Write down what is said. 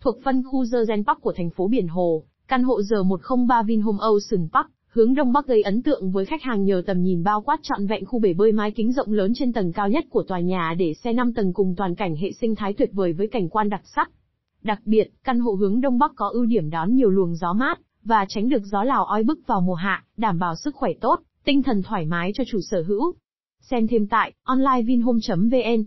thuộc phân khu Gen Park của thành phố Biển Hồ. Căn hộ R103 Vinhome Ocean Park, hướng đông bắc gây ấn tượng với khách hàng nhờ tầm nhìn bao quát trọn vẹn khu bể bơi mái kính rộng lớn trên tầng cao nhất của tòa nhà để xe 5 tầng cùng toàn cảnh hệ sinh thái tuyệt vời với cảnh quan đặc sắc. Đặc biệt, căn hộ hướng đông bắc có ưu điểm đón nhiều luồng gió mát và tránh được gió lào oi bức vào mùa hạ, đảm bảo sức khỏe tốt, tinh thần thoải mái cho chủ sở hữu. Xem thêm tại onlinevinhome.vn